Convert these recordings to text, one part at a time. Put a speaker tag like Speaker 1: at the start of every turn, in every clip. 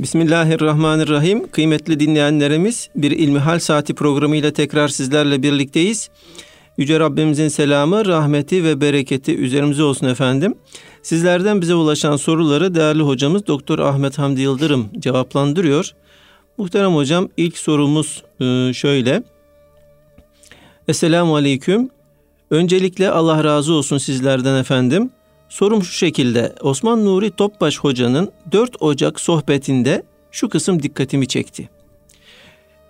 Speaker 1: Bismillahirrahmanirrahim. Kıymetli dinleyenlerimiz bir İlmihal Saati programıyla tekrar sizlerle birlikteyiz. Yüce Rabbimizin selamı, rahmeti ve bereketi üzerimize olsun efendim. Sizlerden bize ulaşan soruları değerli hocamız Doktor Ahmet Hamdi Yıldırım cevaplandırıyor. Muhterem hocam ilk sorumuz e, şöyle. Esselamu Aleyküm. Öncelikle Allah razı olsun sizlerden efendim. Sorum şu şekilde. Osman Nuri Topbaş Hoca'nın 4 Ocak sohbetinde şu kısım dikkatimi çekti.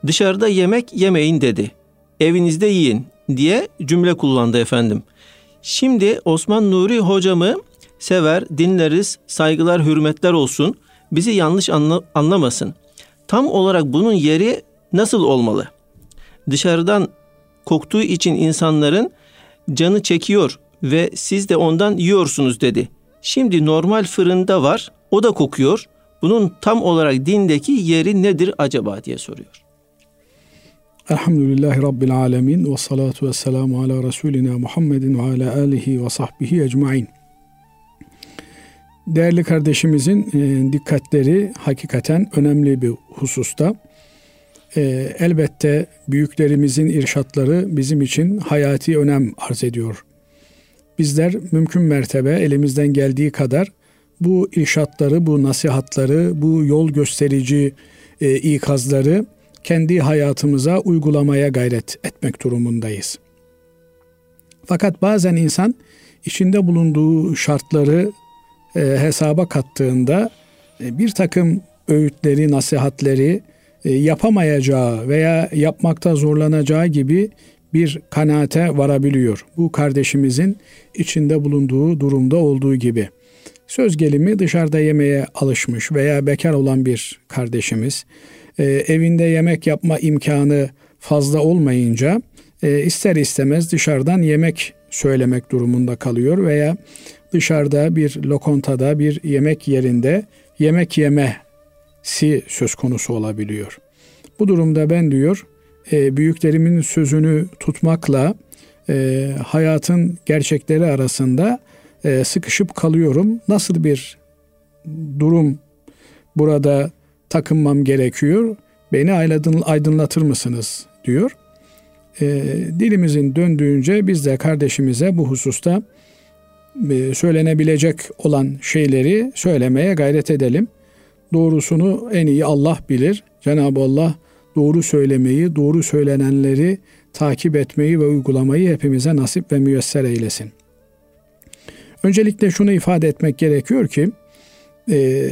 Speaker 1: Dışarıda yemek yemeyin dedi. Evinizde yiyin diye cümle kullandı efendim. Şimdi Osman Nuri hocamı sever, dinleriz, saygılar, hürmetler olsun. Bizi yanlış anla, anlamasın. Tam olarak bunun yeri nasıl olmalı? Dışarıdan koktuğu için insanların canı çekiyor ve siz de ondan yiyorsunuz dedi. Şimdi normal fırında var, o da kokuyor. Bunun tam olarak dindeki yeri nedir acaba diye soruyor.
Speaker 2: Elhamdülillahi Rabbil Alemin ve salatu ve selamu ala Resulina Muhammedin ve ala alihi ve sahbihi ecmain. Değerli kardeşimizin e, dikkatleri hakikaten önemli bir hususta. E, elbette büyüklerimizin irşatları bizim için hayati önem arz ediyor. Bizler mümkün mertebe elimizden geldiği kadar bu irşatları, bu nasihatları, bu yol gösterici e, ikazları kendi hayatımıza uygulamaya gayret etmek durumundayız. Fakat bazen insan içinde bulunduğu şartları e, hesaba kattığında e, bir takım öğütleri, nasihatleri e, yapamayacağı veya yapmakta zorlanacağı gibi bir kanaate varabiliyor. Bu kardeşimizin içinde bulunduğu durumda olduğu gibi. Söz gelimi dışarıda yemeye alışmış veya bekar olan bir kardeşimiz e, evinde yemek yapma imkanı fazla olmayınca e, ister istemez dışarıdan yemek söylemek durumunda kalıyor veya dışarıda bir lokantada bir yemek yerinde yemek yemesi söz konusu olabiliyor. Bu durumda ben diyor e, büyüklerimin sözünü tutmakla e, hayatın gerçekleri arasında e, sıkışıp kalıyorum. Nasıl bir durum burada takınmam gerekiyor? Beni aydınlatır mısınız? diyor. Dilimizin döndüğünce biz de kardeşimize bu hususta söylenebilecek olan şeyleri söylemeye gayret edelim. Doğrusunu en iyi Allah bilir. Cenab-ı Allah doğru söylemeyi, doğru söylenenleri takip etmeyi ve uygulamayı hepimize nasip ve müyesser eylesin. Öncelikle şunu ifade etmek gerekiyor ki e,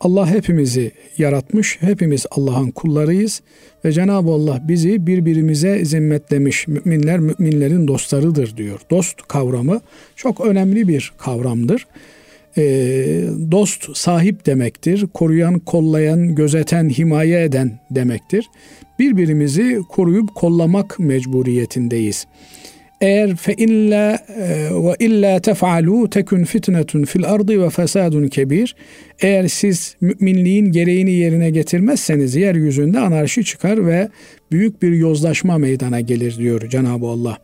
Speaker 2: Allah hepimizi yaratmış, hepimiz Allah'ın kullarıyız ve Cenab-ı Allah bizi birbirimize zimmetlemiş. Müminler müminlerin dostlarıdır diyor. Dost kavramı çok önemli bir kavramdır e, dost sahip demektir. Koruyan, kollayan, gözeten, himaye eden demektir. Birbirimizi koruyup kollamak mecburiyetindeyiz. Eğer fe illa e, ve illa tef'alu tekun fitnetun fil ardı ve fesadun kebir. Eğer siz müminliğin gereğini yerine getirmezseniz yeryüzünde anarşi çıkar ve büyük bir yozlaşma meydana gelir diyor Cenab-ı Allah.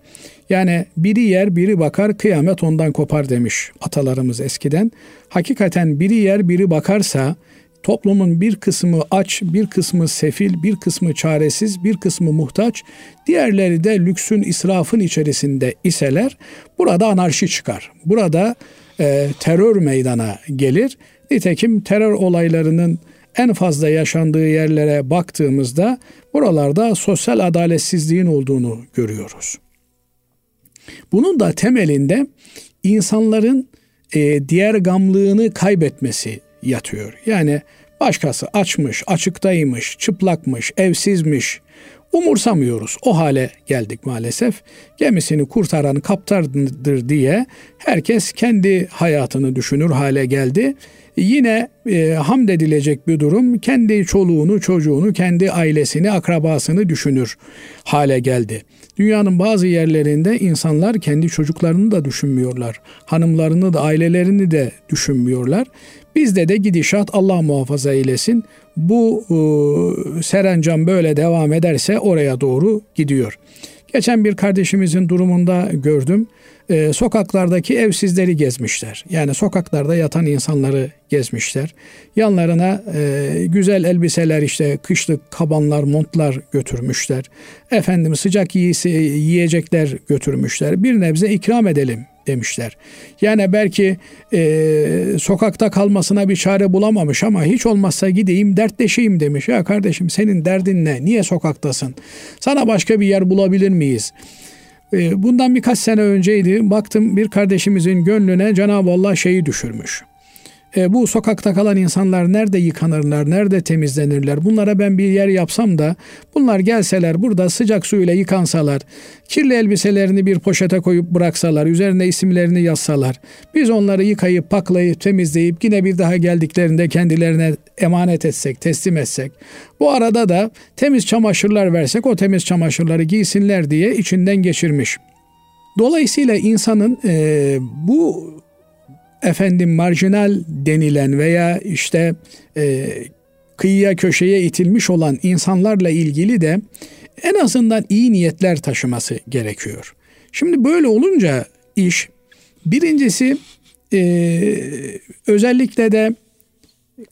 Speaker 2: Yani biri yer biri bakar kıyamet ondan kopar demiş atalarımız eskiden. Hakikaten biri yer biri bakarsa toplumun bir kısmı aç, bir kısmı sefil, bir kısmı çaresiz, bir kısmı muhtaç, diğerleri de lüksün, israfın içerisinde iseler burada anarşi çıkar. Burada e, terör meydana gelir. Nitekim terör olaylarının en fazla yaşandığı yerlere baktığımızda buralarda sosyal adaletsizliğin olduğunu görüyoruz. Bunun da temelinde insanların e, diğer gamlığını kaybetmesi yatıyor. Yani başkası açmış, açıktaymış, çıplakmış, evsizmiş. Umursamıyoruz. O hale geldik maalesef. Gemisini kurtaran kaptandır diye herkes kendi hayatını düşünür hale geldi. Yine e, hamd edilecek bir durum kendi çoluğunu, çocuğunu, kendi ailesini, akrabasını düşünür hale geldi. Dünyanın bazı yerlerinde insanlar kendi çocuklarını da düşünmüyorlar. Hanımlarını da ailelerini de düşünmüyorlar. Bizde de gidişat Allah muhafaza eylesin. Bu e, serencam böyle devam ederse oraya doğru gidiyor. Geçen bir kardeşimizin durumunda gördüm. E, sokaklardaki evsizleri gezmişler. Yani sokaklarda yatan insanları gezmişler. Yanlarına e, güzel elbiseler işte kışlık kabanlar, montlar götürmüşler. Efendim sıcak yiyisi, yiyecekler götürmüşler. Bir nebze ikram edelim demişler. Yani belki e, sokakta kalmasına bir çare bulamamış ama hiç olmazsa gideyim dertleşeyim demiş. Ya kardeşim senin derdin ne? Niye sokaktasın? Sana başka bir yer bulabilir miyiz? E, bundan birkaç sene önceydi. Baktım bir kardeşimizin gönlüne Cenab-ı Allah şeyi düşürmüş. E, bu sokakta kalan insanlar nerede yıkanırlar, nerede temizlenirler? Bunlara ben bir yer yapsam da bunlar gelseler burada sıcak suyla yıkansalar, kirli elbiselerini bir poşete koyup bıraksalar, üzerine isimlerini yazsalar, biz onları yıkayıp, paklayıp, temizleyip yine bir daha geldiklerinde kendilerine emanet etsek, teslim etsek. Bu arada da temiz çamaşırlar versek o temiz çamaşırları giysinler diye içinden geçirmiş. Dolayısıyla insanın e, bu efendim marjinal denilen veya işte e, kıyıya köşeye itilmiş olan insanlarla ilgili de en azından iyi niyetler taşıması gerekiyor. Şimdi böyle olunca iş birincisi e, özellikle de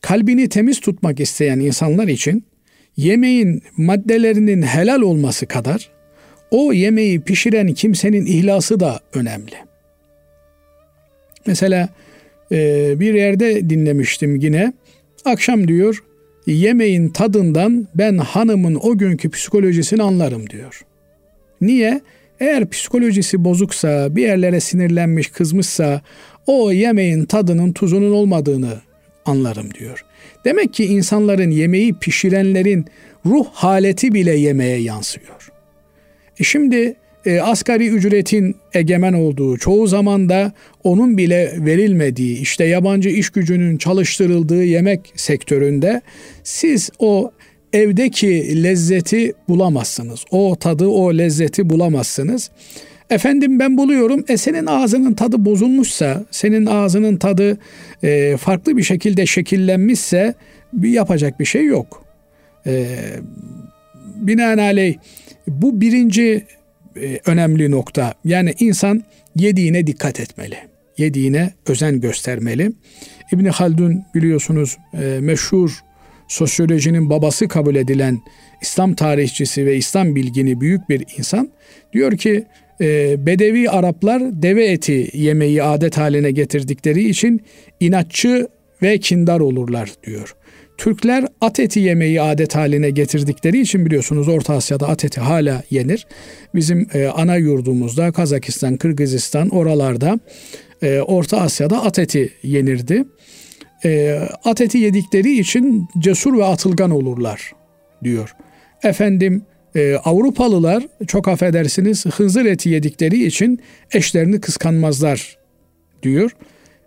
Speaker 2: kalbini temiz tutmak isteyen insanlar için yemeğin maddelerinin helal olması kadar o yemeği pişiren kimsenin ihlası da önemli. Mesela e, bir yerde dinlemiştim yine. Akşam diyor yemeğin tadından ben hanımın o günkü psikolojisini anlarım diyor. Niye? Eğer psikolojisi bozuksa, bir yerlere sinirlenmiş, kızmışsa o yemeğin tadının tuzunun olmadığını anlarım diyor. Demek ki insanların yemeği pişirenlerin ruh haleti bile yemeğe yansıyor. E şimdi e, asgari ücretin egemen olduğu, çoğu zaman da onun bile verilmediği, işte yabancı iş gücünün çalıştırıldığı yemek sektöründe siz o evdeki lezzeti bulamazsınız. O tadı, o lezzeti bulamazsınız. Efendim ben buluyorum. E senin ağzının tadı bozulmuşsa, senin ağzının tadı e, farklı bir şekilde şekillenmişse bir yapacak bir şey yok. E, binaenaleyh bu birinci e, önemli nokta. Yani insan yediğine dikkat etmeli. Yediğine özen göstermeli. İbn Haldun biliyorsunuz e, meşhur sosyolojinin babası kabul edilen İslam tarihçisi ve İslam bilgini büyük bir insan diyor ki e, Bedevi Araplar deve eti yemeği adet haline getirdikleri için inatçı ve kindar olurlar diyor. Türkler at eti yemeği adet haline getirdikleri için biliyorsunuz Orta Asya'da at eti hala yenir. Bizim e, ana yurdumuzda Kazakistan, Kırgızistan oralarda e, Orta Asya'da at eti yenirdi. E, at eti yedikleri için cesur ve atılgan olurlar diyor. Efendim e, Avrupalılar çok affedersiniz hınzır eti yedikleri için eşlerini kıskanmazlar diyor.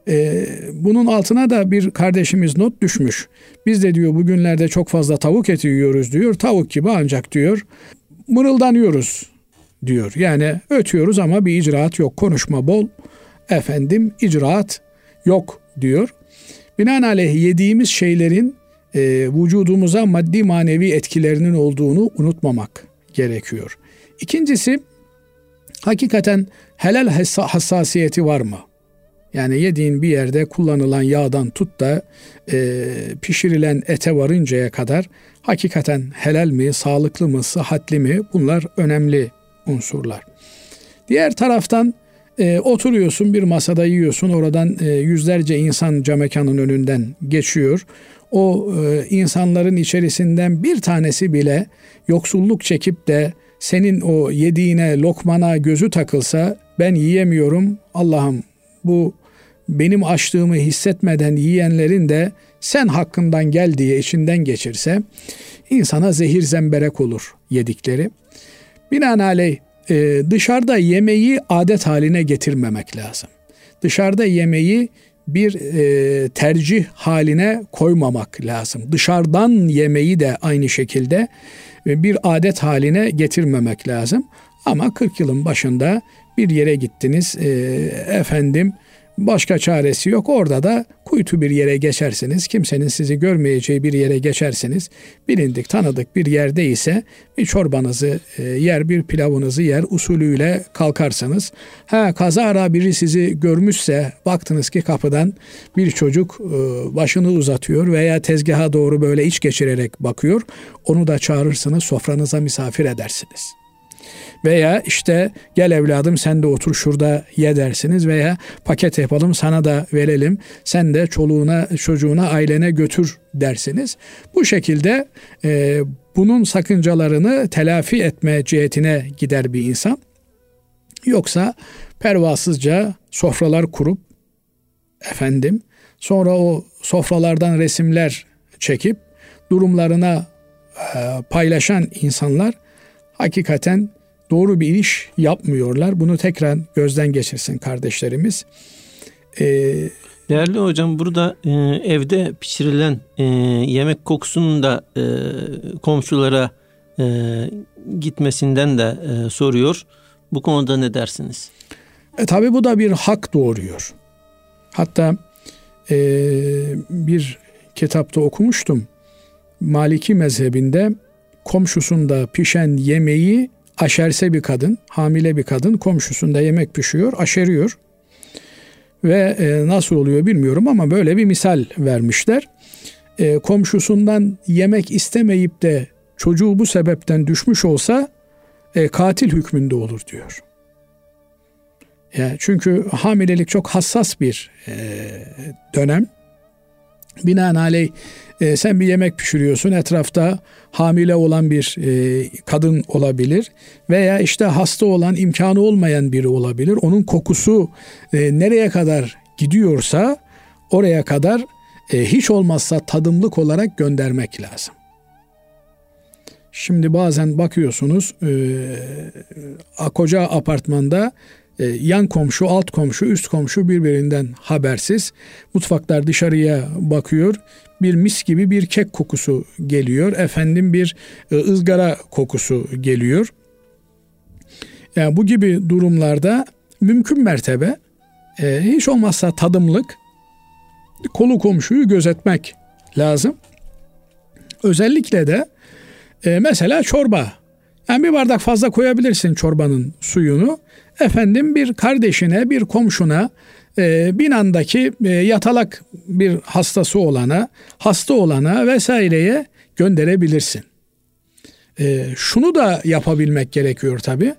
Speaker 2: Ee, bunun altına da bir kardeşimiz not düşmüş. Biz de diyor bugünlerde çok fazla tavuk eti yiyoruz diyor. Tavuk gibi ancak diyor mırıldanıyoruz diyor. Yani ötüyoruz ama bir icraat yok. Konuşma bol. Efendim icraat yok diyor. Binaenaleyh yediğimiz şeylerin e, vücudumuza maddi manevi etkilerinin olduğunu unutmamak gerekiyor. İkincisi hakikaten helal hassasiyeti var mı? Yani yediğin bir yerde kullanılan yağdan tut da e, pişirilen ete varıncaya kadar hakikaten helal mi, sağlıklı mı, sıhhatli mi bunlar önemli unsurlar. Diğer taraftan e, oturuyorsun bir masada yiyorsun oradan e, yüzlerce insan camekanın önünden geçiyor. O e, insanların içerisinden bir tanesi bile yoksulluk çekip de senin o yediğine lokmana gözü takılsa ben yiyemiyorum Allah'ım bu benim açlığımı hissetmeden yiyenlerin de sen hakkından gel diye içinden geçirse insana zehir zemberek olur yedikleri. Binaenaleyh e, dışarıda yemeği adet haline getirmemek lazım. Dışarıda yemeği bir e, tercih haline koymamak lazım. Dışarıdan yemeği de aynı şekilde e, bir adet haline getirmemek lazım. Ama 40 yılın başında bir yere gittiniz, e, efendim Başka çaresi yok. Orada da kuytu bir yere geçersiniz. Kimsenin sizi görmeyeceği bir yere geçersiniz. Bilindik, tanıdık bir yerde ise bir çorbanızı e, yer, bir pilavınızı yer usulüyle kalkarsınız. Ha kazara biri sizi görmüşse baktınız ki kapıdan bir çocuk e, başını uzatıyor veya tezgaha doğru böyle iç geçirerek bakıyor. Onu da çağırırsınız, sofranıza misafir edersiniz.'' Veya işte gel evladım sen de otur şurada ye dersiniz veya paket yapalım sana da verelim. Sen de çoluğuna çocuğuna ailene götür dersiniz. Bu şekilde e, bunun sakıncalarını telafi etme cihetine gider bir insan. Yoksa pervasızca sofralar kurup efendim sonra o sofralardan resimler çekip durumlarına e, paylaşan insanlar hakikaten doğru bir iş yapmıyorlar. Bunu tekrar gözden geçirsin kardeşlerimiz.
Speaker 1: Ee, Değerli hocam burada e, evde pişirilen e, yemek kokusunun da e, komşulara e, gitmesinden de e, soruyor. Bu konuda ne dersiniz?
Speaker 2: E, tabii bu da bir hak doğuruyor. Hatta e, bir kitapta okumuştum. Maliki mezhebinde komşusunda pişen yemeği aşerse bir kadın, hamile bir kadın komşusunda yemek pişiyor, aşeriyor. Ve e, nasıl oluyor bilmiyorum ama böyle bir misal vermişler. E, komşusundan yemek istemeyip de çocuğu bu sebepten düşmüş olsa e, katil hükmünde olur diyor. Yani çünkü hamilelik çok hassas bir e, dönem. Binaenaleyh e, sen bir yemek pişiriyorsun etrafta hamile olan bir e, kadın olabilir veya işte hasta olan imkanı olmayan biri olabilir. Onun kokusu e, nereye kadar gidiyorsa oraya kadar e, hiç olmazsa tadımlık olarak göndermek lazım. Şimdi bazen bakıyorsunuz e, koca apartmanda e, yan komşu, alt komşu, üst komşu birbirinden habersiz. Mutfaklar dışarıya bakıyor. Bir mis gibi bir kek kokusu geliyor. Efendim bir e, ızgara kokusu geliyor. Yani bu gibi durumlarda mümkün mertebe e, hiç olmazsa tadımlık kolu komşuyu gözetmek lazım. Özellikle de mesela çorba. Yani bir bardak fazla koyabilirsin çorbanın suyunu. Efendim bir kardeşine, bir komşuna, e, binandaki e, yatalak bir hastası olana, hasta olana vesaireye gönderebilirsin. E, şunu da yapabilmek gerekiyor tabii.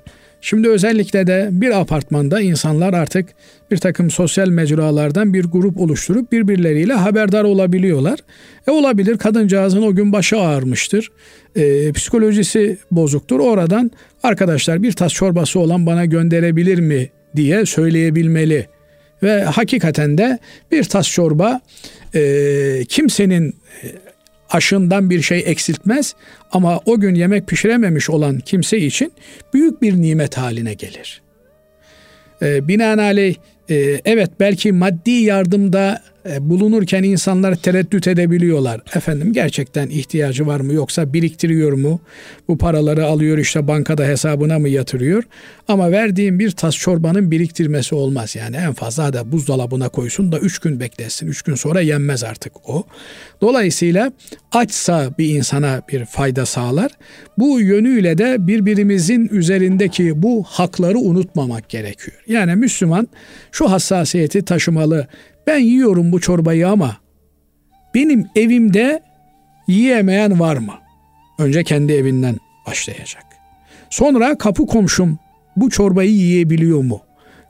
Speaker 2: Şimdi özellikle de bir apartmanda insanlar artık bir takım sosyal mecralardan bir grup oluşturup birbirleriyle haberdar olabiliyorlar. E olabilir kadıncağızın o gün başı ağırmıştır. E, psikolojisi bozuktur. Oradan arkadaşlar bir tas çorbası olan bana gönderebilir mi diye söyleyebilmeli. Ve hakikaten de bir tas çorba e, kimsenin aşından bir şey eksiltmez ama o gün yemek pişirememiş olan kimse için büyük bir nimet haline gelir. Ee, binaenaleyh e, evet belki maddi yardımda bulunurken insanlar tereddüt edebiliyorlar. Efendim gerçekten ihtiyacı var mı yoksa biriktiriyor mu? Bu paraları alıyor işte bankada hesabına mı yatırıyor? Ama verdiğim bir tas çorbanın biriktirmesi olmaz. Yani en fazla da buzdolabına koysun da üç gün beklesin. Üç gün sonra yenmez artık o. Dolayısıyla açsa bir insana bir fayda sağlar. Bu yönüyle de birbirimizin üzerindeki bu hakları unutmamak gerekiyor. Yani Müslüman şu hassasiyeti taşımalı ben yiyorum bu çorbayı ama benim evimde yiyemeyen var mı? Önce kendi evinden başlayacak. Sonra kapı komşum bu çorbayı yiyebiliyor mu?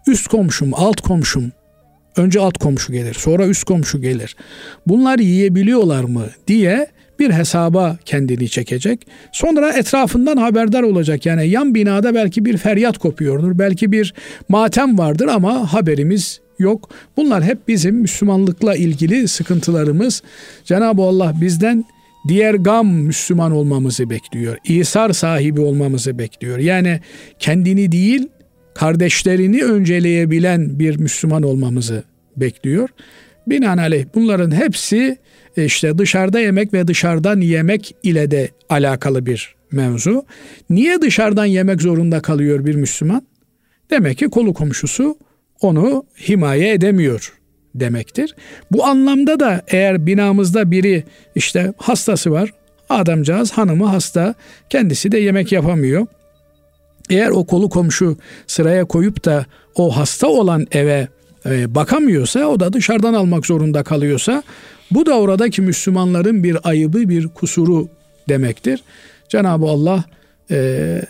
Speaker 2: Üst komşum, alt komşum. Önce alt komşu gelir, sonra üst komşu gelir. Bunlar yiyebiliyorlar mı diye bir hesaba kendini çekecek. Sonra etrafından haberdar olacak. Yani yan binada belki bir feryat kopuyordur. Belki bir matem vardır ama haberimiz yok. Bunlar hep bizim Müslümanlıkla ilgili sıkıntılarımız. Cenab-ı Allah bizden diğer gam Müslüman olmamızı bekliyor. İsar sahibi olmamızı bekliyor. Yani kendini değil kardeşlerini önceleyebilen bir Müslüman olmamızı bekliyor. Binaenaleyh bunların hepsi işte dışarıda yemek ve dışarıdan yemek ile de alakalı bir mevzu. Niye dışarıdan yemek zorunda kalıyor bir Müslüman? Demek ki kolu komşusu onu himaye edemiyor demektir. Bu anlamda da eğer binamızda biri işte hastası var, adamcağız hanımı hasta, kendisi de yemek yapamıyor. Eğer o kolu komşu sıraya koyup da o hasta olan eve e, bakamıyorsa, o da dışarıdan almak zorunda kalıyorsa, bu da oradaki Müslümanların bir ayıbı, bir kusuru demektir. Cenab-ı Allah e,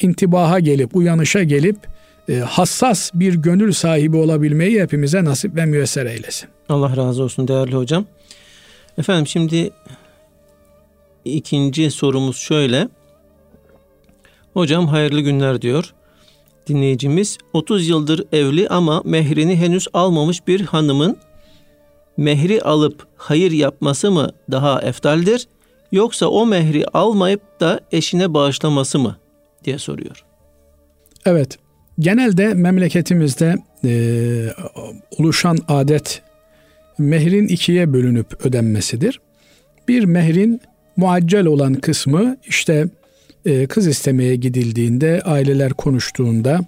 Speaker 2: intibaha gelip, uyanışa gelip hassas bir gönül sahibi olabilmeyi hepimize nasip ve müyesser eylesin.
Speaker 1: Allah razı olsun değerli hocam. Efendim şimdi ikinci sorumuz şöyle. Hocam hayırlı günler diyor. Dinleyicimiz 30 yıldır evli ama mehrini henüz almamış bir hanımın mehri alıp hayır yapması mı daha eftaldir yoksa o mehri almayıp da eşine bağışlaması mı diye soruyor.
Speaker 2: Evet. Genelde memleketimizde e, oluşan adet mehrin ikiye bölünüp ödenmesidir. Bir mehrin muaccel olan kısmı işte e, kız istemeye gidildiğinde aileler konuştuğunda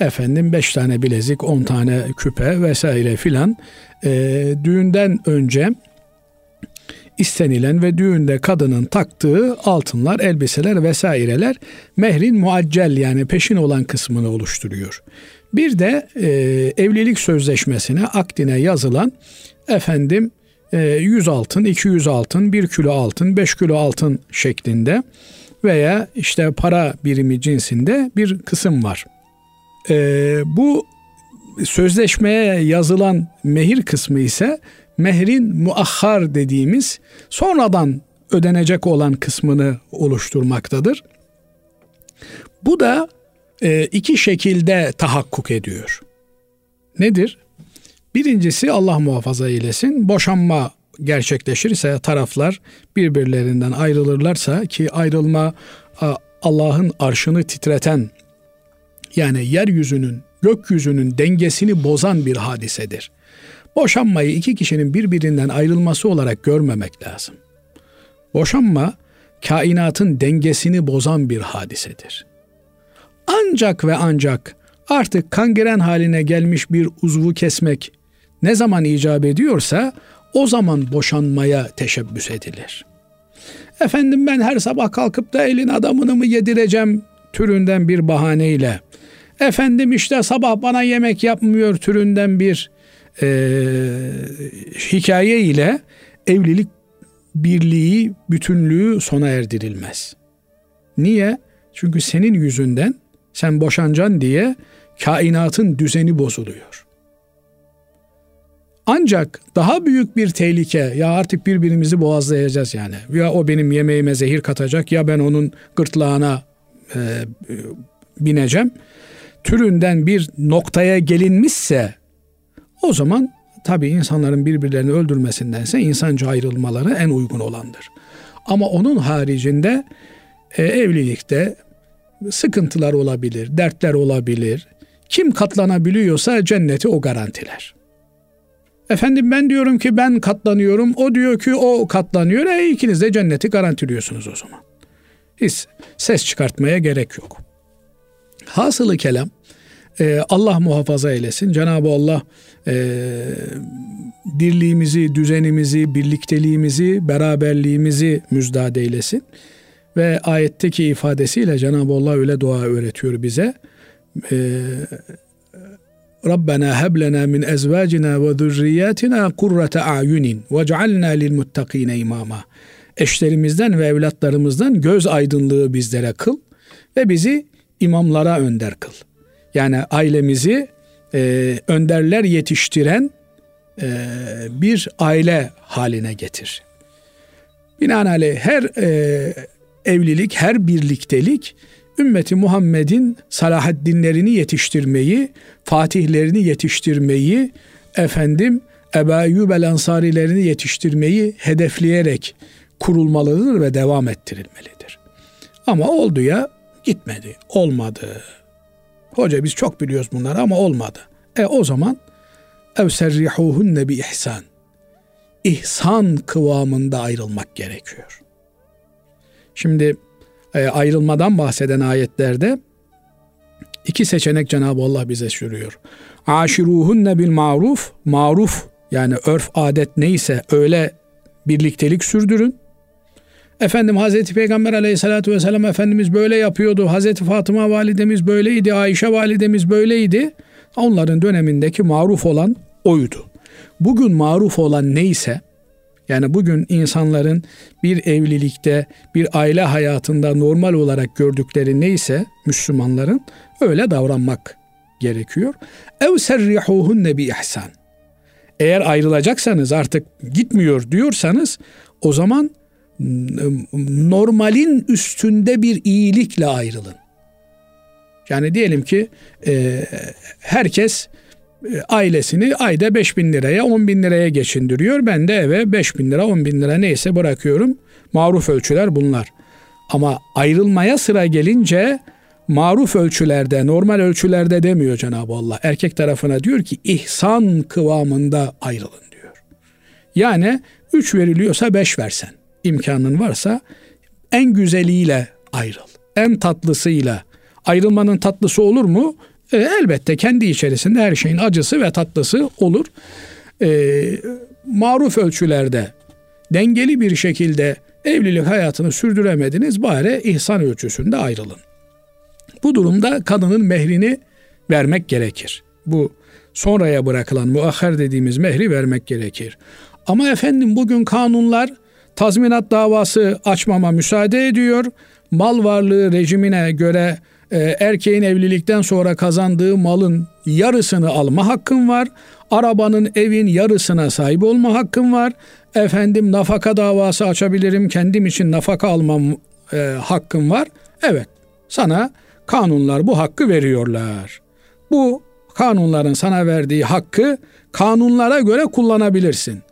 Speaker 2: efendim beş tane bilezik, on tane küpe vesaire filan e, düğünden önce istenilen ve düğünde kadının taktığı altınlar, elbiseler vesaireler mehrin muaccel yani peşin olan kısmını oluşturuyor. Bir de e, evlilik sözleşmesine, akdine yazılan efendim e, 100 altın, 200 altın, 1 kilo altın, 5 kilo altın şeklinde veya işte para birimi cinsinde bir kısım var. E, bu sözleşmeye yazılan mehir kısmı ise mehrin muahhar dediğimiz sonradan ödenecek olan kısmını oluşturmaktadır. Bu da e, iki şekilde tahakkuk ediyor. Nedir? Birincisi Allah muhafaza eylesin boşanma gerçekleşirse taraflar birbirlerinden ayrılırlarsa ki ayrılma Allah'ın arşını titreten yani yeryüzünün gökyüzünün dengesini bozan bir hadisedir. Boşanmayı iki kişinin birbirinden ayrılması olarak görmemek lazım. Boşanma kainatın dengesini bozan bir hadisedir. Ancak ve ancak artık kangren haline gelmiş bir uzvu kesmek ne zaman icap ediyorsa o zaman boşanmaya teşebbüs edilir. Efendim ben her sabah kalkıp da elin adamını mı yedireceğim türünden bir bahaneyle. Efendim işte sabah bana yemek yapmıyor türünden bir e, hikaye ile evlilik birliği, bütünlüğü sona erdirilmez. Niye? Çünkü senin yüzünden sen boşancan diye kainatın düzeni bozuluyor. Ancak daha büyük bir tehlike ya artık birbirimizi boğazlayacağız yani. Ya o benim yemeğime zehir katacak ya ben onun gırtlağına e, bineceğim. Türünden bir noktaya gelinmişse o zaman tabii insanların birbirlerini öldürmesindense insanca ayrılmaları en uygun olandır. Ama onun haricinde e, evlilikte sıkıntılar olabilir, dertler olabilir. Kim katlanabiliyorsa cenneti o garantiler. Efendim ben diyorum ki ben katlanıyorum, o diyor ki o katlanıyor. E ikiniz de cenneti garantiliyorsunuz o zaman. Hiç ses çıkartmaya gerek yok. Hasılı kelam e, Allah muhafaza eylesin. Cenab-ı Allah e, dirliğimizi, düzenimizi, birlikteliğimizi, beraberliğimizi müjdat eylesin. Ve ayetteki ifadesiyle Cenab-ı Allah öyle dua öğretiyor bize. E, Rabbena heb lena min ezvacina ve zurriyatina kurrate a'yunin vec'alna lil muttakine imama. Eşlerimizden ve evlatlarımızdan göz aydınlığı bizlere kıl ve bizi imamlara önder kıl. Yani ailemizi e, önderler yetiştiren e, bir aile haline getir. Binaenaleyh her e, evlilik, her birliktelik ümmeti Muhammed'in Salahaddinlerini yetiştirmeyi, fatihlerini yetiştirmeyi, efendim Ebu Eyyub el Ansarilerini yetiştirmeyi hedefleyerek kurulmalıdır ve devam ettirilmelidir. Ama oldu ya gitmedi, olmadı. Hoca biz çok biliyoruz bunları ama olmadı. E o zaman ev serrihuhunne bi ihsan. İhsan kıvamında ayrılmak gerekiyor. Şimdi e, ayrılmadan bahseden ayetlerde İki seçenek Cenab-ı Allah bize sürüyor. Aşiruhunne bil maruf, maruf yani örf adet neyse öyle birliktelik sürdürün. Efendim Hazreti Peygamber aleyhissalatü vesselam Efendimiz böyle yapıyordu. Hazreti Fatıma validemiz böyleydi. Ayşe validemiz böyleydi. Onların dönemindeki maruf olan oydu. Bugün maruf olan neyse yani bugün insanların bir evlilikte, bir aile hayatında normal olarak gördükleri neyse Müslümanların öyle davranmak gerekiyor. Ev serrihuhunne bi ihsan. Eğer ayrılacaksanız artık gitmiyor diyorsanız o zaman normalin üstünde bir iyilikle ayrılın. Yani diyelim ki e, herkes e, ailesini ayda 5 bin liraya 10 bin liraya geçindiriyor. Ben de eve 5 bin lira 10 bin lira neyse bırakıyorum. Maruf ölçüler bunlar. Ama ayrılmaya sıra gelince maruf ölçülerde, normal ölçülerde demiyor Cenab-ı Allah. Erkek tarafına diyor ki ihsan kıvamında ayrılın diyor. Yani 3 veriliyorsa 5 versen. İmkanın varsa en güzeliyle ayrıl. En tatlısıyla. Ayrılmanın tatlısı olur mu? E, elbette kendi içerisinde her şeyin acısı ve tatlısı olur. E, maruf ölçülerde dengeli bir şekilde evlilik hayatını sürdüremediniz bari ihsan ölçüsünde ayrılın. Bu durumda kadının mehrini vermek gerekir. Bu sonraya bırakılan muahher dediğimiz mehri vermek gerekir. Ama efendim bugün kanunlar tazminat davası açmama müsaade ediyor. Mal varlığı rejimine göre e, erkeğin evlilikten sonra kazandığı malın yarısını alma hakkın var. Arabanın, evin yarısına sahip olma hakkın var. Efendim nafaka davası açabilirim. Kendim için nafaka almam e, hakkım var. Evet sana kanunlar bu hakkı veriyorlar. Bu kanunların sana verdiği hakkı kanunlara göre kullanabilirsin.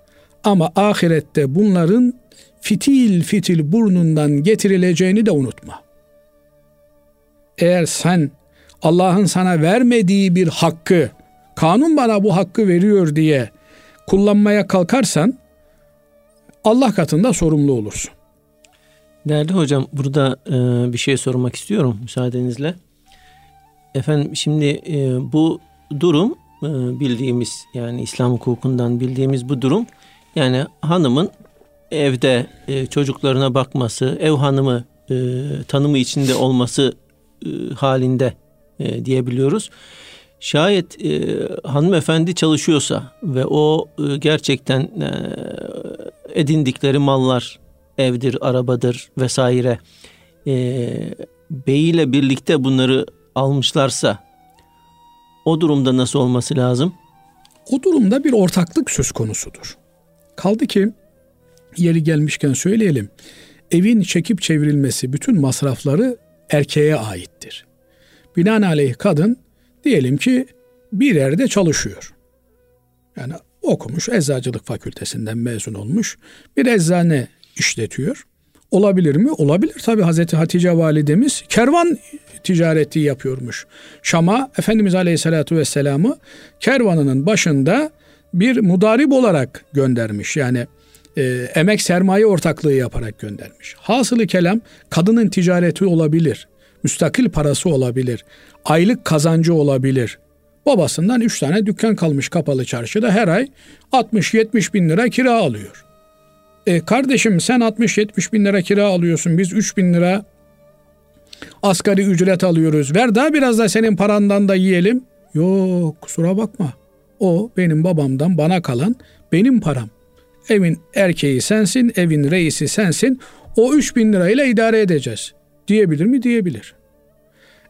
Speaker 2: Ama ahirette bunların fitil fitil burnundan getirileceğini de unutma. Eğer sen Allah'ın sana vermediği bir hakkı, kanun bana bu hakkı veriyor diye kullanmaya kalkarsan Allah katında sorumlu olursun.
Speaker 1: Değerli hocam burada e, bir şey sormak istiyorum müsaadenizle. Efendim şimdi e, bu durum e, bildiğimiz yani İslam hukukundan bildiğimiz bu durum yani hanımın evde e, çocuklarına bakması, ev hanımı e, tanımı içinde olması e, halinde e, diyebiliyoruz. Şayet e, hanımefendi çalışıyorsa ve o e, gerçekten e, edindikleri mallar evdir, arabadır vesaire e, beyiyle birlikte bunları almışlarsa o durumda nasıl olması lazım?
Speaker 2: O durumda bir ortaklık söz konusudur. Kaldı ki yeri gelmişken söyleyelim. Evin çekip çevrilmesi bütün masrafları erkeğe aittir. Binaenaleyh kadın diyelim ki bir yerde çalışıyor. Yani okumuş, eczacılık fakültesinden mezun olmuş. Bir eczane işletiyor. Olabilir mi? Olabilir tabi Hazreti Hatice validemiz kervan ticareti yapıyormuş. Şam'a Efendimiz Aleyhisselatü Vesselam'ı kervanının başında bir mudarip olarak göndermiş. Yani e, emek sermaye ortaklığı yaparak göndermiş. Hasılı kelam kadının ticareti olabilir. Müstakil parası olabilir. Aylık kazancı olabilir. Babasından üç tane dükkan kalmış kapalı çarşıda her ay 60-70 bin lira kira alıyor. E kardeşim sen 60-70 bin lira kira alıyorsun biz 3 bin lira asgari ücret alıyoruz. Ver daha biraz da senin parandan da yiyelim. Yok kusura bakma. O benim babamdan bana kalan benim param. Evin erkeği sensin, evin reisi sensin. O 3 bin lirayla idare edeceğiz. Diyebilir mi? Diyebilir.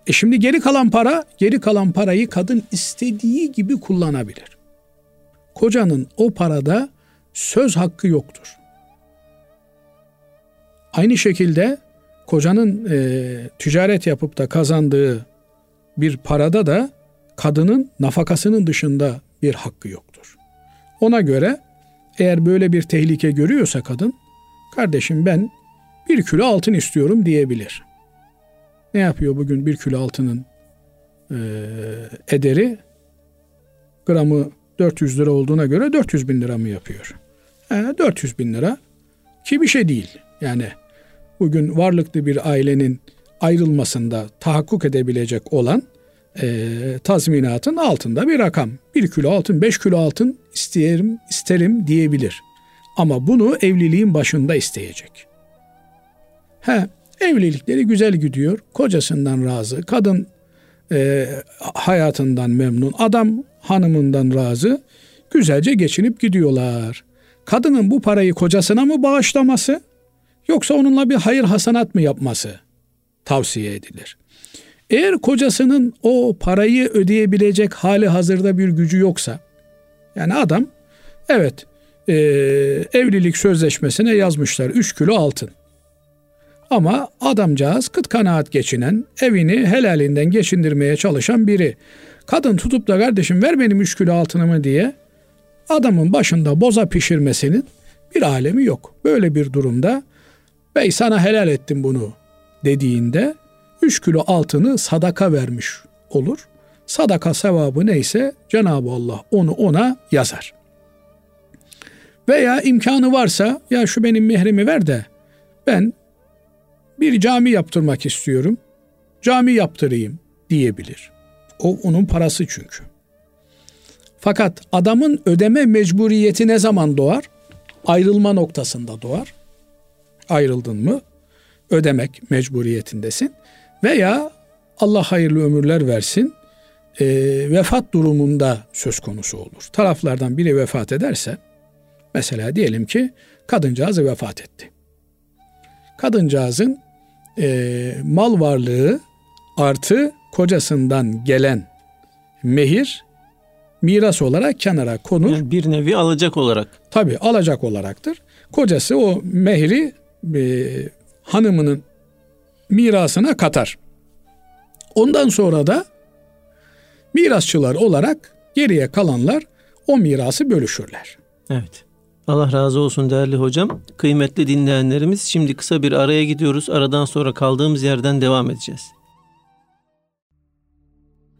Speaker 2: E şimdi geri kalan para, geri kalan parayı kadın istediği gibi kullanabilir. Kocanın o parada söz hakkı yoktur. Aynı şekilde kocanın e, ticaret yapıp da kazandığı bir parada da kadının nafakasının dışında bir hakkı yoktur. Ona göre eğer böyle bir tehlike görüyorsa kadın, kardeşim ben bir kilo altın istiyorum diyebilir. Ne yapıyor bugün bir kilo altının e, ederi? Gramı 400 lira olduğuna göre 400 bin lira mı yapıyor? E, 400 bin lira ki bir şey değil. Yani bugün varlıklı bir ailenin ayrılmasında tahakkuk edebilecek olan e, tazminatın altında bir rakam. Bir kilo altın, beş kilo altın isterim, isterim diyebilir. Ama bunu evliliğin başında isteyecek. He, evlilikleri güzel gidiyor. Kocasından razı. Kadın e, hayatından memnun. Adam hanımından razı. Güzelce geçinip gidiyorlar. Kadının bu parayı kocasına mı bağışlaması yoksa onunla bir hayır hasanat mı yapması tavsiye edilir. Eğer kocasının o parayı ödeyebilecek hali hazırda bir gücü yoksa yani adam evet e, evlilik sözleşmesine yazmışlar 3 kilo altın. Ama adamcağız kıt kanaat geçinen, evini helalinden geçindirmeye çalışan biri. Kadın tutup da kardeşim ver benim 3 kilo altınımı diye adamın başında boza pişirmesinin bir alemi yok. Böyle bir durumda bey sana helal ettim bunu dediğinde 3 kilo altını sadaka vermiş olur. Sadaka sevabı neyse Cenab-ı Allah onu ona yazar. Veya imkanı varsa ya şu benim mehrimi ver de ben bir cami yaptırmak istiyorum. Cami yaptırayım diyebilir. O onun parası çünkü. Fakat adamın ödeme mecburiyeti ne zaman doğar? Ayrılma noktasında doğar. Ayrıldın mı ödemek mecburiyetindesin. Veya Allah hayırlı ömürler versin e, vefat durumunda söz konusu olur. Taraflardan biri vefat ederse mesela diyelim ki kadıncağız vefat etti. Kadıncağızın e, mal varlığı artı kocasından gelen mehir miras olarak kenara konur. Yani
Speaker 1: bir nevi alacak olarak.
Speaker 2: Tabi alacak olaraktır. Kocası o mehri e, hanımının mirasına katar. Ondan sonra da mirasçılar olarak geriye kalanlar o mirası bölüşürler.
Speaker 1: Evet. Allah razı olsun değerli hocam. Kıymetli dinleyenlerimiz şimdi kısa bir araya gidiyoruz. Aradan sonra kaldığımız yerden devam edeceğiz.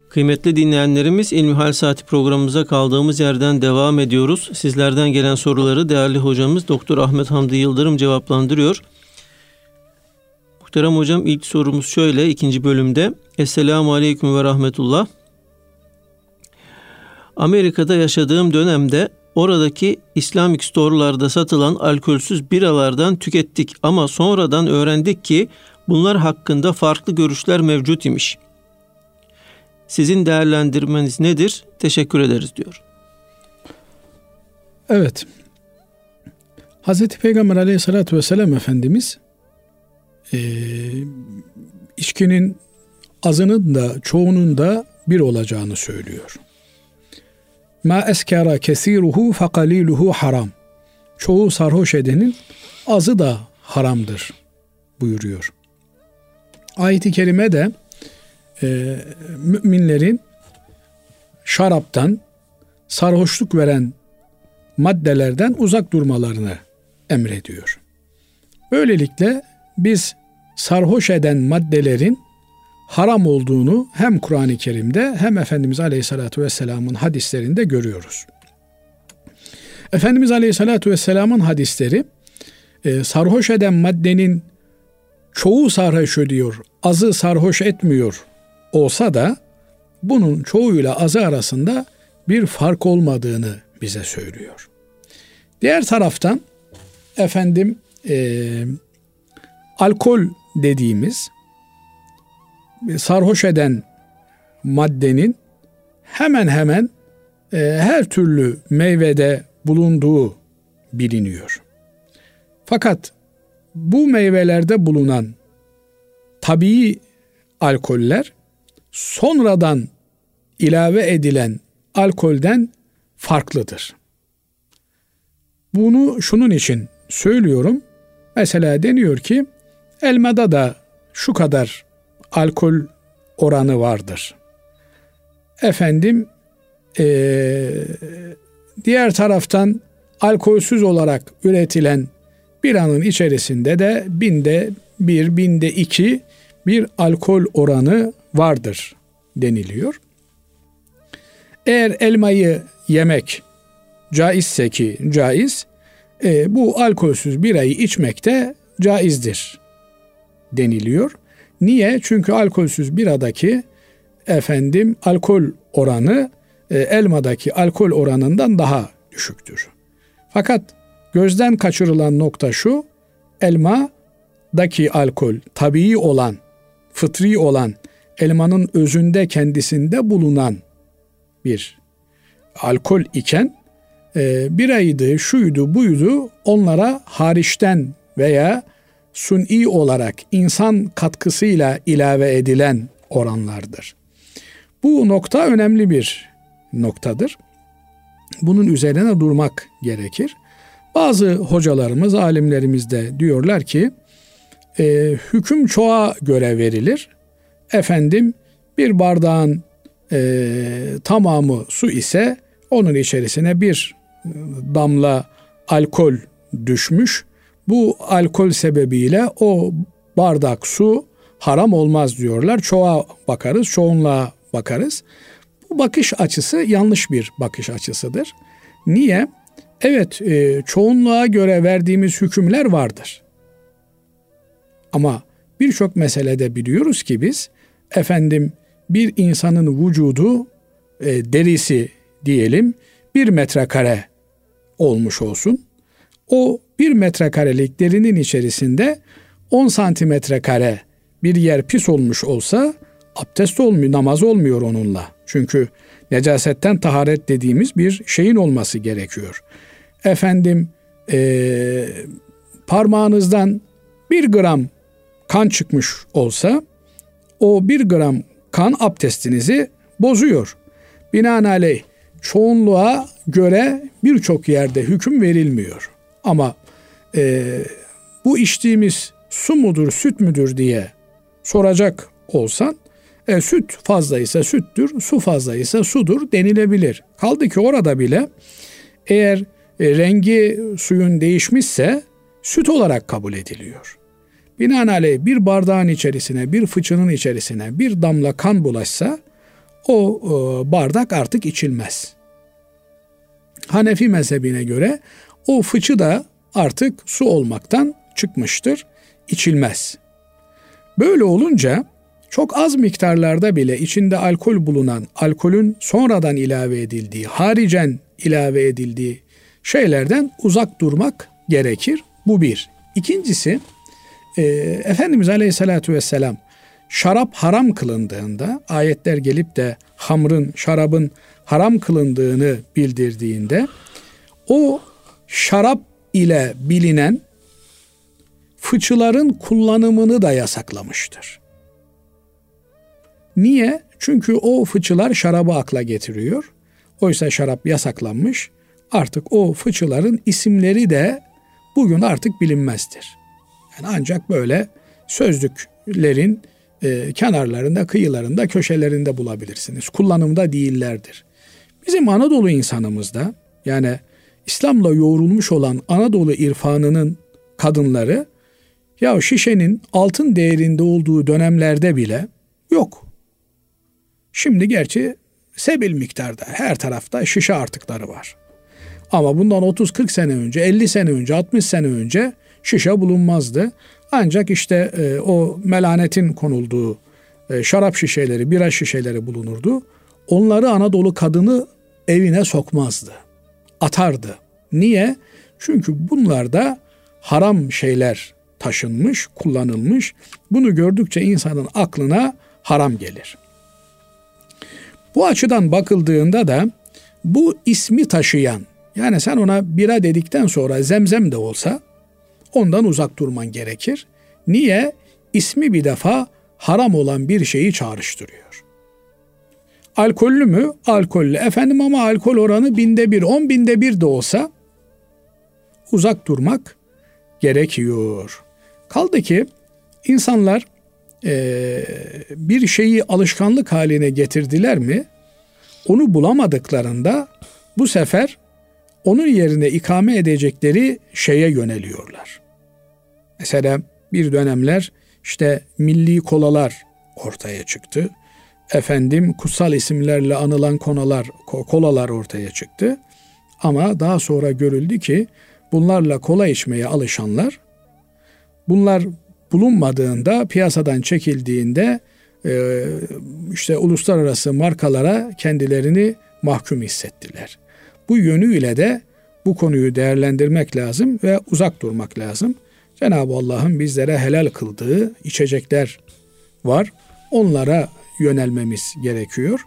Speaker 1: Kıymetli dinleyenlerimiz İlmihal Saati programımıza kaldığımız yerden devam ediyoruz. Sizlerden gelen soruları değerli hocamız Doktor Ahmet Hamdi Yıldırım cevaplandırıyor. Muhterem hocam ilk sorumuz şöyle ikinci bölümde. Esselamu Aleyküm ve Rahmetullah. Amerika'da yaşadığım dönemde oradaki Islamic store'larda satılan alkolsüz biralardan tükettik ama sonradan öğrendik ki bunlar hakkında farklı görüşler mevcut imiş. Sizin değerlendirmeniz nedir? Teşekkür ederiz diyor.
Speaker 2: Evet. Hazreti Peygamber aleyhissalatü vesselam Efendimiz e, içkinin azının da çoğunun da bir olacağını söylüyor. Ma eskara kesiruhu fakaliluhu haram. Çoğu sarhoş edenin azı da haramdır buyuruyor. Ayet-i kerime de e, müminlerin şaraptan, sarhoşluk veren maddelerden uzak durmalarını emrediyor. Böylelikle biz sarhoş eden maddelerin haram olduğunu hem Kur'an-ı Kerim'de hem Efendimiz Aleyhisselatü Vesselam'ın hadislerinde görüyoruz. Efendimiz Aleyhisselatü Vesselam'ın hadisleri e, sarhoş eden maddenin çoğu sarhoş ediyor, azı sarhoş etmiyor olsa da bunun çoğuyla azı arasında bir fark olmadığını bize söylüyor. Diğer taraftan efendim e, alkol dediğimiz sarhoş eden maddenin hemen hemen e, her türlü meyvede bulunduğu biliniyor. Fakat bu meyvelerde bulunan tabii alkoller sonradan ilave edilen alkolden farklıdır. Bunu şunun için söylüyorum. Mesela deniyor ki elmada da şu kadar alkol oranı vardır. Efendim ee, diğer taraftan alkolsüz olarak üretilen biranın içerisinde de binde bir, binde iki bir alkol oranı vardır deniliyor. Eğer elmayı yemek caizse ki caiz, e, bu alkolsüz birayı içmek de caizdir deniliyor. Niye? Çünkü alkolsüz biradaki efendim alkol oranı e, elmadaki alkol oranından daha düşüktür. Fakat gözden kaçırılan nokta şu, elmadaki alkol tabii olan, fıtri olan, elmanın özünde kendisinde bulunan bir alkol iken e, biraydı, şuydu, buydu onlara hariçten veya suni olarak insan katkısıyla ilave edilen oranlardır. Bu nokta önemli bir noktadır. Bunun üzerine durmak gerekir. Bazı hocalarımız, alimlerimiz de diyorlar ki e, hüküm çoğa göre verilir. Efendim bir bardağın e, tamamı su ise onun içerisine bir damla alkol düşmüş. Bu alkol sebebiyle o bardak su haram olmaz diyorlar. Çoğa bakarız, çoğunluğa bakarız. Bu bakış açısı yanlış bir bakış açısıdır. Niye? Evet, e, çoğunluğa göre verdiğimiz hükümler vardır. Ama birçok meselede biliyoruz ki biz efendim bir insanın vücudu e, derisi diyelim bir metrekare olmuş olsun. O bir metrekarelik derinin içerisinde 10 santimetre kare bir yer pis olmuş olsa abdest olmuyor, namaz olmuyor onunla. Çünkü necasetten taharet dediğimiz bir şeyin olması gerekiyor. Efendim ee, parmağınızdan bir gram kan çıkmış olsa o bir gram kan abdestinizi bozuyor. Binaenaleyh çoğunluğa göre birçok yerde hüküm verilmiyor. Ama e, bu içtiğimiz su mudur, süt müdür diye soracak olsan e, süt fazlaysa süttür, su fazlaysa sudur denilebilir. Kaldı ki orada bile eğer e, rengi suyun değişmişse süt olarak kabul ediliyor. Binaenaleyh bir bardağın içerisine, bir fıçının içerisine bir damla kan bulaşsa o e, bardak artık içilmez. Hanefi mezhebine göre o fıçı da artık su olmaktan çıkmıştır, içilmez. Böyle olunca çok az miktarlarda bile içinde alkol bulunan, alkolün sonradan ilave edildiği, haricen ilave edildiği şeylerden uzak durmak gerekir. Bu bir. İkincisi, e, Efendimiz Aleyhisselatü Vesselam şarap haram kılındığında, ayetler gelip de hamrın, şarabın haram kılındığını bildirdiğinde, o şarap ile bilinen fıçıların kullanımını da yasaklamıştır. Niye? Çünkü o fıçılar şarabı akla getiriyor. Oysa şarap yasaklanmış. Artık o fıçıların isimleri de bugün artık bilinmezdir. Yani ancak böyle sözlüklerin e, kenarlarında, kıyılarında, köşelerinde bulabilirsiniz. Kullanımda değillerdir. Bizim Anadolu insanımızda yani İslam'la yoğrulmuş olan Anadolu irfanının kadınları ya şişenin altın değerinde olduğu dönemlerde bile yok. Şimdi gerçi sebil miktarda her tarafta şişe artıkları var. Ama bundan 30-40 sene önce, 50 sene önce, 60 sene önce şişe bulunmazdı. Ancak işte e, o melanetin konulduğu e, şarap şişeleri, bira şişeleri bulunurdu. Onları Anadolu kadını evine sokmazdı. Atardı. Niye? Çünkü bunlarda haram şeyler taşınmış, kullanılmış. Bunu gördükçe insanın aklına haram gelir. Bu açıdan bakıldığında da bu ismi taşıyan yani sen ona bira dedikten sonra zemzem de olsa ondan uzak durman gerekir. Niye? İsmi bir defa haram olan bir şeyi çağrıştırıyor. Alkollü mü? Alkollü. Efendim ama alkol oranı binde bir, on binde bir de olsa uzak durmak gerekiyor. Kaldı ki insanlar e, bir şeyi alışkanlık haline getirdiler mi onu bulamadıklarında bu sefer onun yerine ikame edecekleri şeye yöneliyorlar. Mesela bir dönemler işte milli kolalar ortaya çıktı. Efendim kutsal isimlerle anılan konalar, kolalar ortaya çıktı. Ama daha sonra görüldü ki bunlarla kola içmeye alışanlar bunlar bulunmadığında piyasadan çekildiğinde e, işte uluslararası markalara kendilerini mahkum hissettiler. Bu yönüyle de bu konuyu değerlendirmek lazım ve uzak durmak lazım. Cenab-ı Allah'ın bizlere helal kıldığı içecekler var. Onlara yönelmemiz gerekiyor.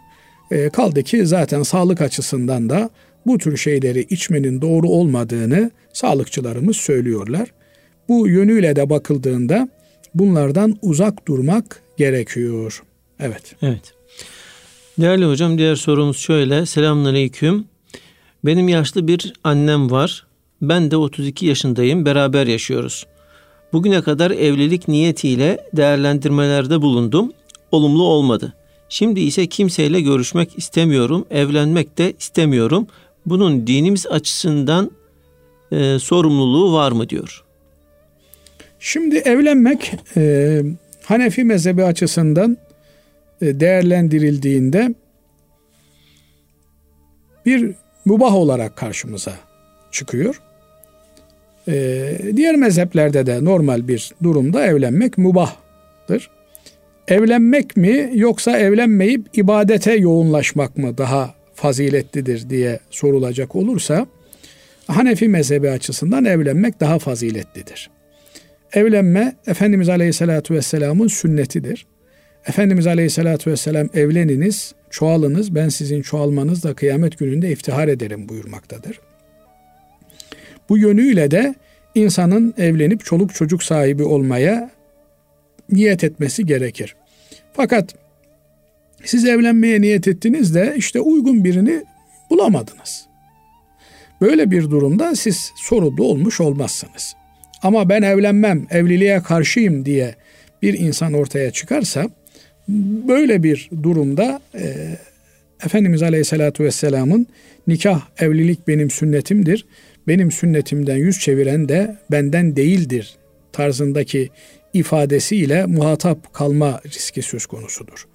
Speaker 2: E, kaldı ki zaten sağlık açısından da bu tür şeyleri içmenin doğru olmadığını sağlıkçılarımız söylüyorlar. Bu yönüyle de bakıldığında bunlardan uzak durmak gerekiyor. Evet.
Speaker 1: Evet. Değerli hocam diğer sorumuz şöyle. Selamünaleyküm. Benim yaşlı bir annem var. Ben de 32 yaşındayım. Beraber yaşıyoruz. Bugüne kadar evlilik niyetiyle değerlendirmelerde bulundum. Olumlu olmadı. Şimdi ise kimseyle görüşmek istemiyorum, evlenmek de istemiyorum. Bunun dinimiz açısından e, sorumluluğu var mı diyor.
Speaker 2: Şimdi evlenmek e, Hanefi mezhebi açısından e, değerlendirildiğinde bir mubah olarak karşımıza çıkıyor. Ee, diğer mezheplerde de normal bir durumda evlenmek mubahtır. Evlenmek mi yoksa evlenmeyip ibadete yoğunlaşmak mı daha faziletlidir diye sorulacak olursa Hanefi mezhebi açısından evlenmek daha faziletlidir. Evlenme Efendimiz Aleyhisselatü Vesselam'ın sünnetidir. Efendimiz Aleyhisselatü Vesselam evleniniz, çoğalınız, ben sizin çoğalmanızla kıyamet gününde iftihar ederim buyurmaktadır. Bu yönüyle de insanın evlenip çoluk çocuk sahibi olmaya niyet etmesi gerekir. Fakat siz evlenmeye niyet ettiniz de işte uygun birini bulamadınız. Böyle bir durumda siz sorumlu olmuş olmazsınız. Ama ben evlenmem, evliliğe karşıyım diye bir insan ortaya çıkarsa böyle bir durumda e, Efendimiz Aleyhisselatü Vesselam'ın nikah, evlilik benim sünnetimdir. Benim sünnetimden yüz çeviren de benden değildir tarzındaki ifadesiyle muhatap kalma riski söz konusudur.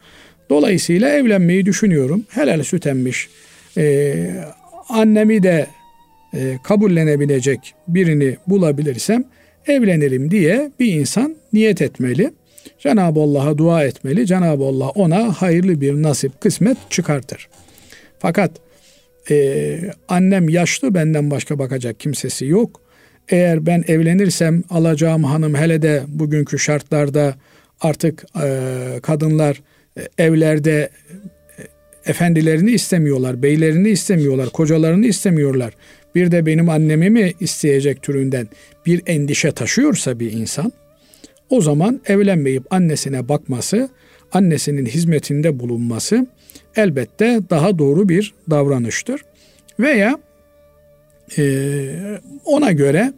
Speaker 2: Dolayısıyla evlenmeyi düşünüyorum. Helal süt emmiş. Ee, annemi de e, kabullenebilecek birini bulabilirsem evlenelim diye bir insan niyet etmeli. Cenab-ı Allah'a dua etmeli. Cenab-ı Allah ona hayırlı bir nasip, kısmet çıkartır. Fakat e, annem yaşlı benden başka bakacak kimsesi yok. Eğer ben evlenirsem alacağım hanım hele de bugünkü şartlarda artık e, kadınlar evlerde efendilerini istemiyorlar, beylerini istemiyorlar, kocalarını istemiyorlar. Bir de benim annemi mi isteyecek türünden bir endişe taşıyorsa bir insan o zaman evlenmeyip annesine bakması, annesinin hizmetinde bulunması elbette daha doğru bir davranıştır. Veya e, ona göre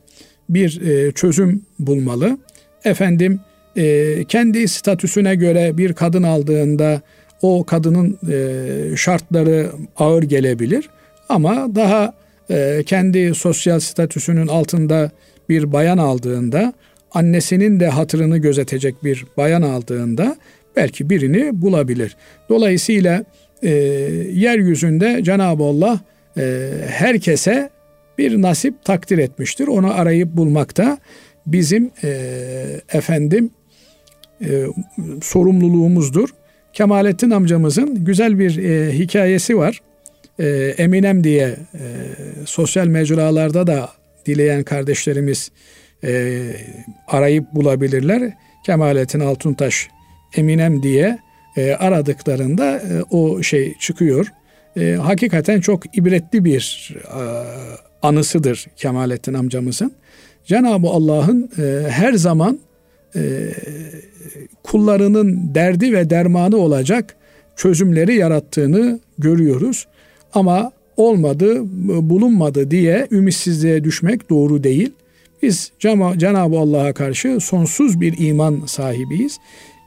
Speaker 2: bir e, çözüm bulmalı. Efendim e, kendi statüsüne göre bir kadın aldığında o kadının e, şartları ağır gelebilir ama daha kendi sosyal statüsünün altında bir bayan aldığında annesinin de hatırını gözetecek bir bayan aldığında belki birini bulabilir. Dolayısıyla e, yeryüzünde Cenab-ı Allah e, herkese bir nasip takdir etmiştir. Onu arayıp bulmakta bizim e, efendim e, sorumluluğumuzdur. Kemalettin amcamızın güzel bir e, hikayesi var. E, Eminem diye e, sosyal mecralarda da dileyen kardeşlerimiz e, arayıp bulabilirler. Kemalettin Altuntaş Eminem diye e, aradıklarında e, o şey çıkıyor. E, hakikaten çok ibretli bir e, anısıdır Kemalettin amcamızın. Cenab-ı Allah'ın e, her zaman e, kullarının derdi ve dermanı olacak çözümleri yarattığını görüyoruz. Ama olmadı, bulunmadı diye ümitsizliğe düşmek doğru değil. Biz Cenab-ı Allah'a karşı sonsuz bir iman sahibiyiz.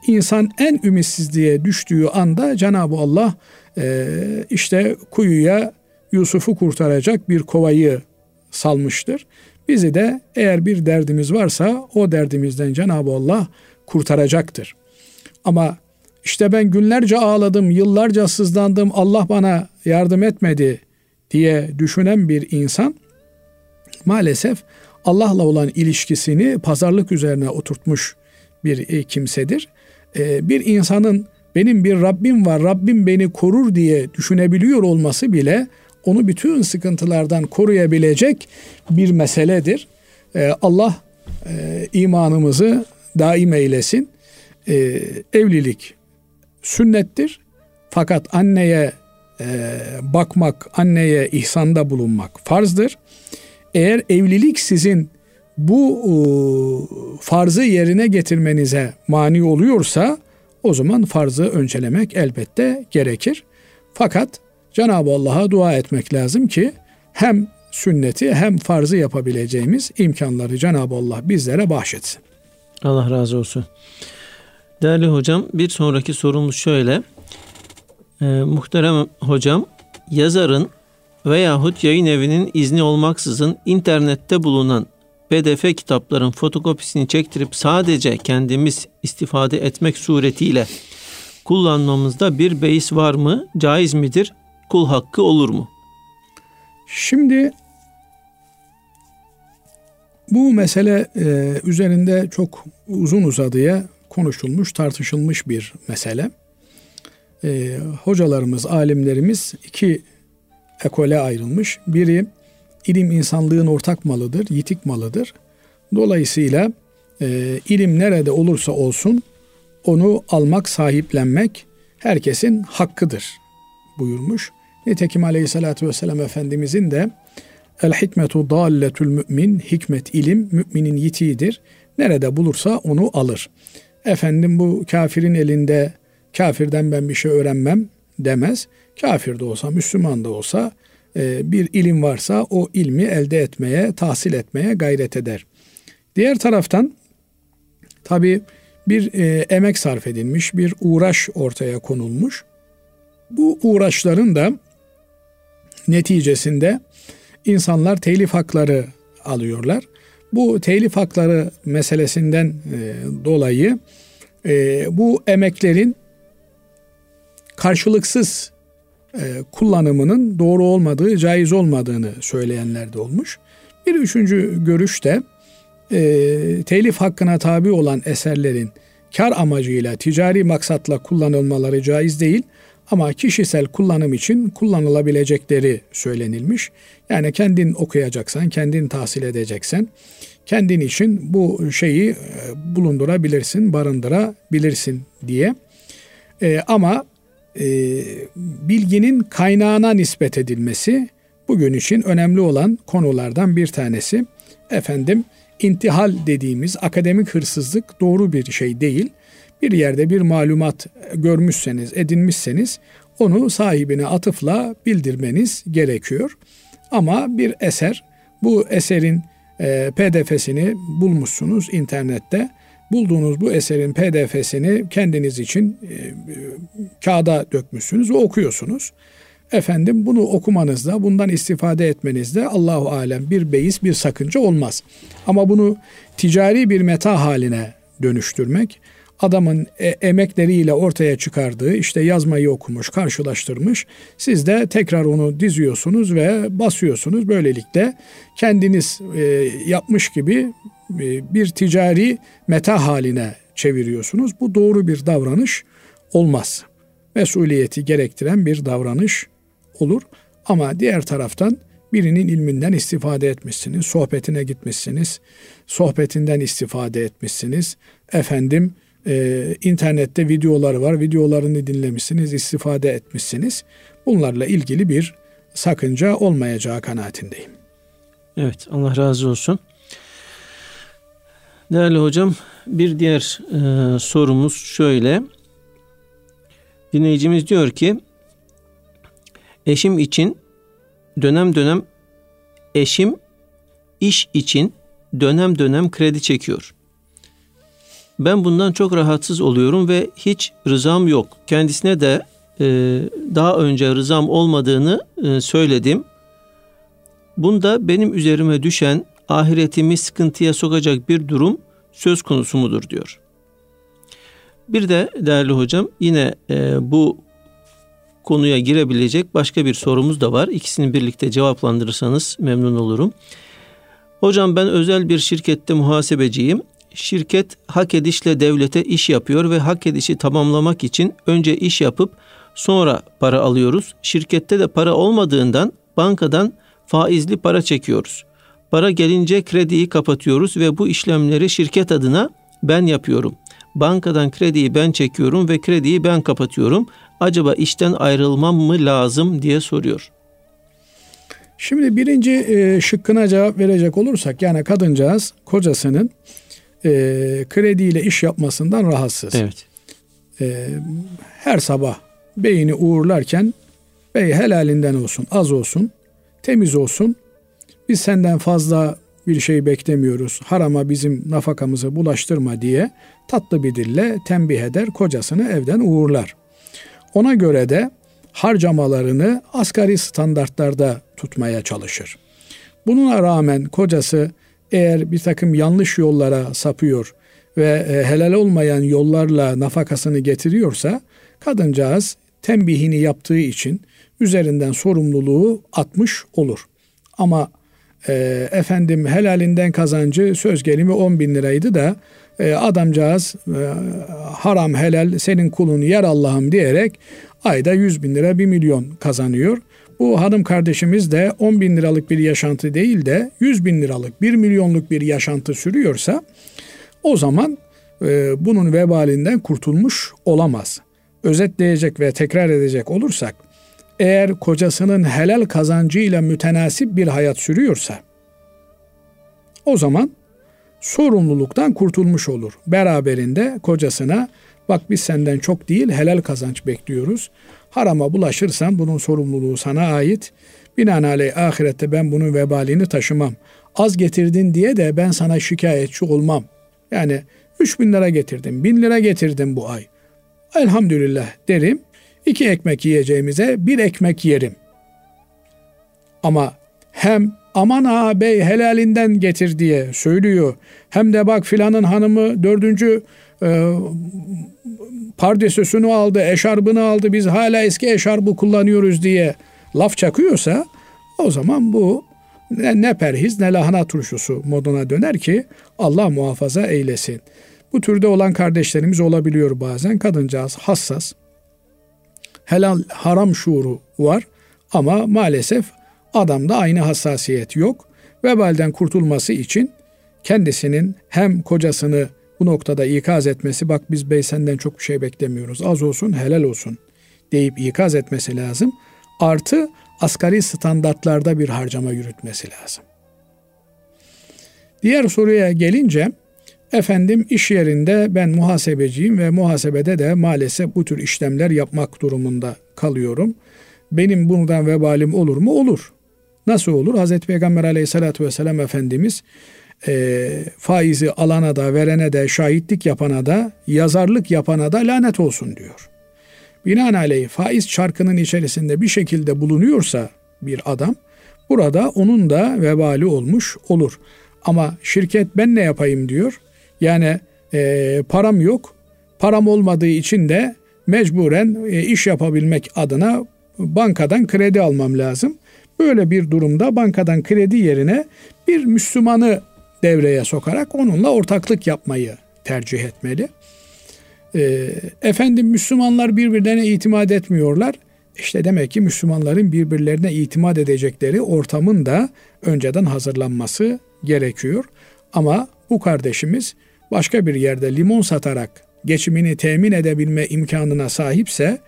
Speaker 2: İnsan en ümitsizliğe düştüğü anda Cenab-ı Allah e, işte kuyuya Yusuf'u kurtaracak bir kovayı salmıştır. Bizi de eğer bir derdimiz varsa o derdimizden Cenab-ı Allah kurtaracaktır. Ama işte ben günlerce ağladım, yıllarca sızlandım, Allah bana yardım etmedi diye düşünen bir insan maalesef Allah'la olan ilişkisini pazarlık üzerine oturtmuş bir e, kimsedir. E, bir insanın benim bir Rabbim var, Rabbim beni korur diye düşünebiliyor olması bile onu bütün sıkıntılardan koruyabilecek bir meseledir. Ee, Allah e, imanımızı daim eylesin. Ee, evlilik sünnettir. Fakat anneye e, bakmak, anneye ihsanda bulunmak farzdır. Eğer evlilik sizin bu e, farzı yerine getirmenize mani oluyorsa o zaman farzı öncelemek elbette gerekir. Fakat Cenab-ı Allah'a dua etmek lazım ki hem sünneti hem farzı yapabileceğimiz imkanları Cenab-ı Allah bizlere bahşetsin.
Speaker 1: Allah razı olsun. Değerli hocam bir sonraki sorumuz şöyle. Ee, muhterem hocam yazarın veyahut yayın evinin izni olmaksızın internette bulunan PDF kitapların fotokopisini çektirip sadece kendimiz istifade etmek suretiyle kullanmamızda bir beis var mı? Caiz midir? Kul hakkı olur mu?
Speaker 2: Şimdi bu mesele e, üzerinde çok uzun uzadıya konuşulmuş, tartışılmış bir mesele. E, hocalarımız, alimlerimiz iki ekole ayrılmış. Biri ilim insanlığın ortak malıdır, yitik malıdır. Dolayısıyla e, ilim nerede olursa olsun onu almak, sahiplenmek herkesin hakkıdır buyurmuş. Nitekim Aleyhisselatü Vesselam Efendimizin de El hikmetu dalletül mümin, hikmet ilim müminin yitiğidir. Nerede bulursa onu alır. Efendim bu kafirin elinde kafirden ben bir şey öğrenmem demez. Kafir de olsa, Müslüman da olsa e, bir ilim varsa o ilmi elde etmeye, tahsil etmeye gayret eder. Diğer taraftan tabi bir e, emek sarf edilmiş, bir uğraş ortaya konulmuş. Bu uğraşların da neticesinde insanlar telif hakları alıyorlar. Bu telif hakları meselesinden e, dolayı e, bu emeklerin karşılıksız e, kullanımının doğru olmadığı, caiz olmadığını söyleyenler de olmuş. Bir üçüncü görüş de telif hakkına tabi olan eserlerin kar amacıyla, ticari maksatla kullanılmaları caiz değil ama kişisel kullanım için kullanılabilecekleri söylenilmiş. Yani kendin okuyacaksan, kendin tahsil edeceksen, kendin için bu şeyi e, bulundurabilirsin, barındırabilirsin diye. E, ama e, bilginin kaynağına nispet edilmesi bugün için önemli olan konulardan bir tanesi. Efendim intihal dediğimiz akademik hırsızlık doğru bir şey değil. Bir yerde bir malumat görmüşseniz, edinmişseniz onu sahibine atıfla bildirmeniz gerekiyor. Ama bir eser, bu eserin e, PDF'sini bulmuşsunuz internette. Bulduğunuz bu eserin PDF'sini kendiniz için e, kağıda dökmüşsünüz ve okuyorsunuz. Efendim bunu okumanızda, bundan istifade etmenizde Allahu alem bir beis, bir sakınca olmaz. Ama bunu ticari bir meta haline dönüştürmek, adamın e, emekleriyle ortaya çıkardığı işte yazmayı okumuş, karşılaştırmış. Siz de tekrar onu diziyorsunuz ve basıyorsunuz. Böylelikle kendiniz e, yapmış gibi e, bir ticari meta haline çeviriyorsunuz. Bu doğru bir davranış olmaz. Mesuliyeti gerektiren bir davranış olur. Ama diğer taraftan birinin ilminden istifade etmişsiniz, sohbetine gitmişsiniz, sohbetinden istifade etmişsiniz. Efendim e, internette videoları var, videolarını dinlemişsiniz, istifade etmişsiniz. Bunlarla ilgili bir sakınca olmayacağı kanaatindeyim.
Speaker 1: Evet, Allah razı olsun. Değerli hocam, bir diğer e, sorumuz şöyle. Dinleyicimiz diyor ki, eşim için dönem dönem eşim iş için dönem dönem kredi çekiyor. Ben bundan çok rahatsız oluyorum ve hiç rızam yok. Kendisine de e, daha önce rızam olmadığını e, söyledim. Bunda benim üzerime düşen ahiretimi sıkıntıya sokacak bir durum söz konusu mudur diyor. Bir de değerli hocam yine e, bu konuya girebilecek başka bir sorumuz da var. İkisini birlikte cevaplandırırsanız memnun olurum. Hocam ben özel bir şirkette muhasebeciyim şirket hak edişle devlete iş yapıyor ve hak edişi tamamlamak için önce iş yapıp sonra para alıyoruz. Şirkette de para olmadığından bankadan faizli para çekiyoruz. Para gelince krediyi kapatıyoruz ve bu işlemleri şirket adına ben yapıyorum. Bankadan krediyi ben çekiyorum ve krediyi ben kapatıyorum. Acaba işten ayrılmam mı lazım diye soruyor.
Speaker 2: Şimdi birinci e, şıkkına cevap verecek olursak yani kadıncağız kocasının e, krediyle iş yapmasından rahatsız.
Speaker 1: Evet.
Speaker 2: E, her sabah beyini uğurlarken bey helalinden olsun az olsun temiz olsun biz senden fazla bir şey beklemiyoruz. Harama bizim nafakamızı bulaştırma diye tatlı bir dille tembih eder, kocasını evden uğurlar. Ona göre de harcamalarını asgari standartlarda tutmaya çalışır. Bununla rağmen kocası eğer bir takım yanlış yollara sapıyor ve e, helal olmayan yollarla nafakasını getiriyorsa kadıncağız tembihini yaptığı için üzerinden sorumluluğu atmış olur. Ama e, efendim helalinden kazancı söz gelimi 10 bin liraydı da e, adamcağız e, haram helal senin kulun yer Allah'ım diyerek ayda 100 bin lira 1 milyon kazanıyor. Bu hanım kardeşimiz de 10 bin liralık bir yaşantı değil de 100 bin liralık 1 milyonluk bir yaşantı sürüyorsa o zaman e, bunun vebalinden kurtulmuş olamaz. Özetleyecek ve tekrar edecek olursak eğer kocasının helal kazancıyla mütenasip bir hayat sürüyorsa o zaman sorumluluktan kurtulmuş olur. Beraberinde kocasına bak biz senden çok değil helal kazanç bekliyoruz. Harama bulaşırsan bunun sorumluluğu sana ait. Binaenaleyh ahirette ben bunun vebalini taşımam. Az getirdin diye de ben sana şikayetçi olmam. Yani 3 bin lira getirdim, bin lira getirdim bu ay. Elhamdülillah derim. İki ekmek yiyeceğimize bir ekmek yerim. Ama hem aman ağabey helalinden getir diye söylüyor. Hem de bak filanın hanımı dördüncü e, pardesösünü aldı, eşarbını aldı. Biz hala eski eşarbı kullanıyoruz diye laf çakıyorsa o zaman bu ne, ne perhiz ne lahana turşusu moduna döner ki Allah muhafaza eylesin. Bu türde olan kardeşlerimiz olabiliyor bazen. Kadıncağız hassas. Helal haram şuuru var ama maalesef adamda aynı hassasiyet yok. Vebalden kurtulması için kendisinin hem kocasını bu noktada ikaz etmesi bak biz bey senden çok bir şey beklemiyoruz az olsun helal olsun deyip ikaz etmesi lazım. Artı asgari standartlarda bir harcama yürütmesi lazım. Diğer soruya gelince efendim iş yerinde ben muhasebeciyim ve muhasebede de maalesef bu tür işlemler yapmak durumunda kalıyorum. Benim bundan vebalim olur mu? Olur. Nasıl olur? Hazreti Peygamber aleyhissalatü vesselam Efendimiz e, faizi alana da verene de şahitlik yapana da yazarlık yapana da lanet olsun diyor. Binaenaleyh faiz çarkının içerisinde bir şekilde bulunuyorsa bir adam burada onun da vebali olmuş olur. Ama şirket ben ne yapayım diyor. Yani e, param yok. Param olmadığı için de mecburen e, iş yapabilmek adına bankadan kredi almam lazım. Böyle bir durumda bankadan kredi yerine bir Müslümanı devreye sokarak onunla ortaklık yapmayı tercih etmeli. E, efendim Müslümanlar birbirlerine itimat etmiyorlar. İşte demek ki Müslümanların birbirlerine itimat edecekleri ortamın da önceden hazırlanması gerekiyor. Ama bu kardeşimiz başka bir yerde limon satarak geçimini temin edebilme imkanına sahipse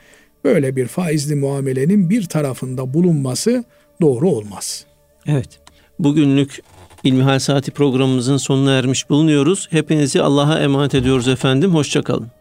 Speaker 2: böyle bir faizli muamelenin bir tarafında bulunması doğru olmaz.
Speaker 1: Evet. Bugünlük İlmihal Saati programımızın sonuna ermiş bulunuyoruz. Hepinizi Allah'a emanet ediyoruz efendim. Hoşçakalın.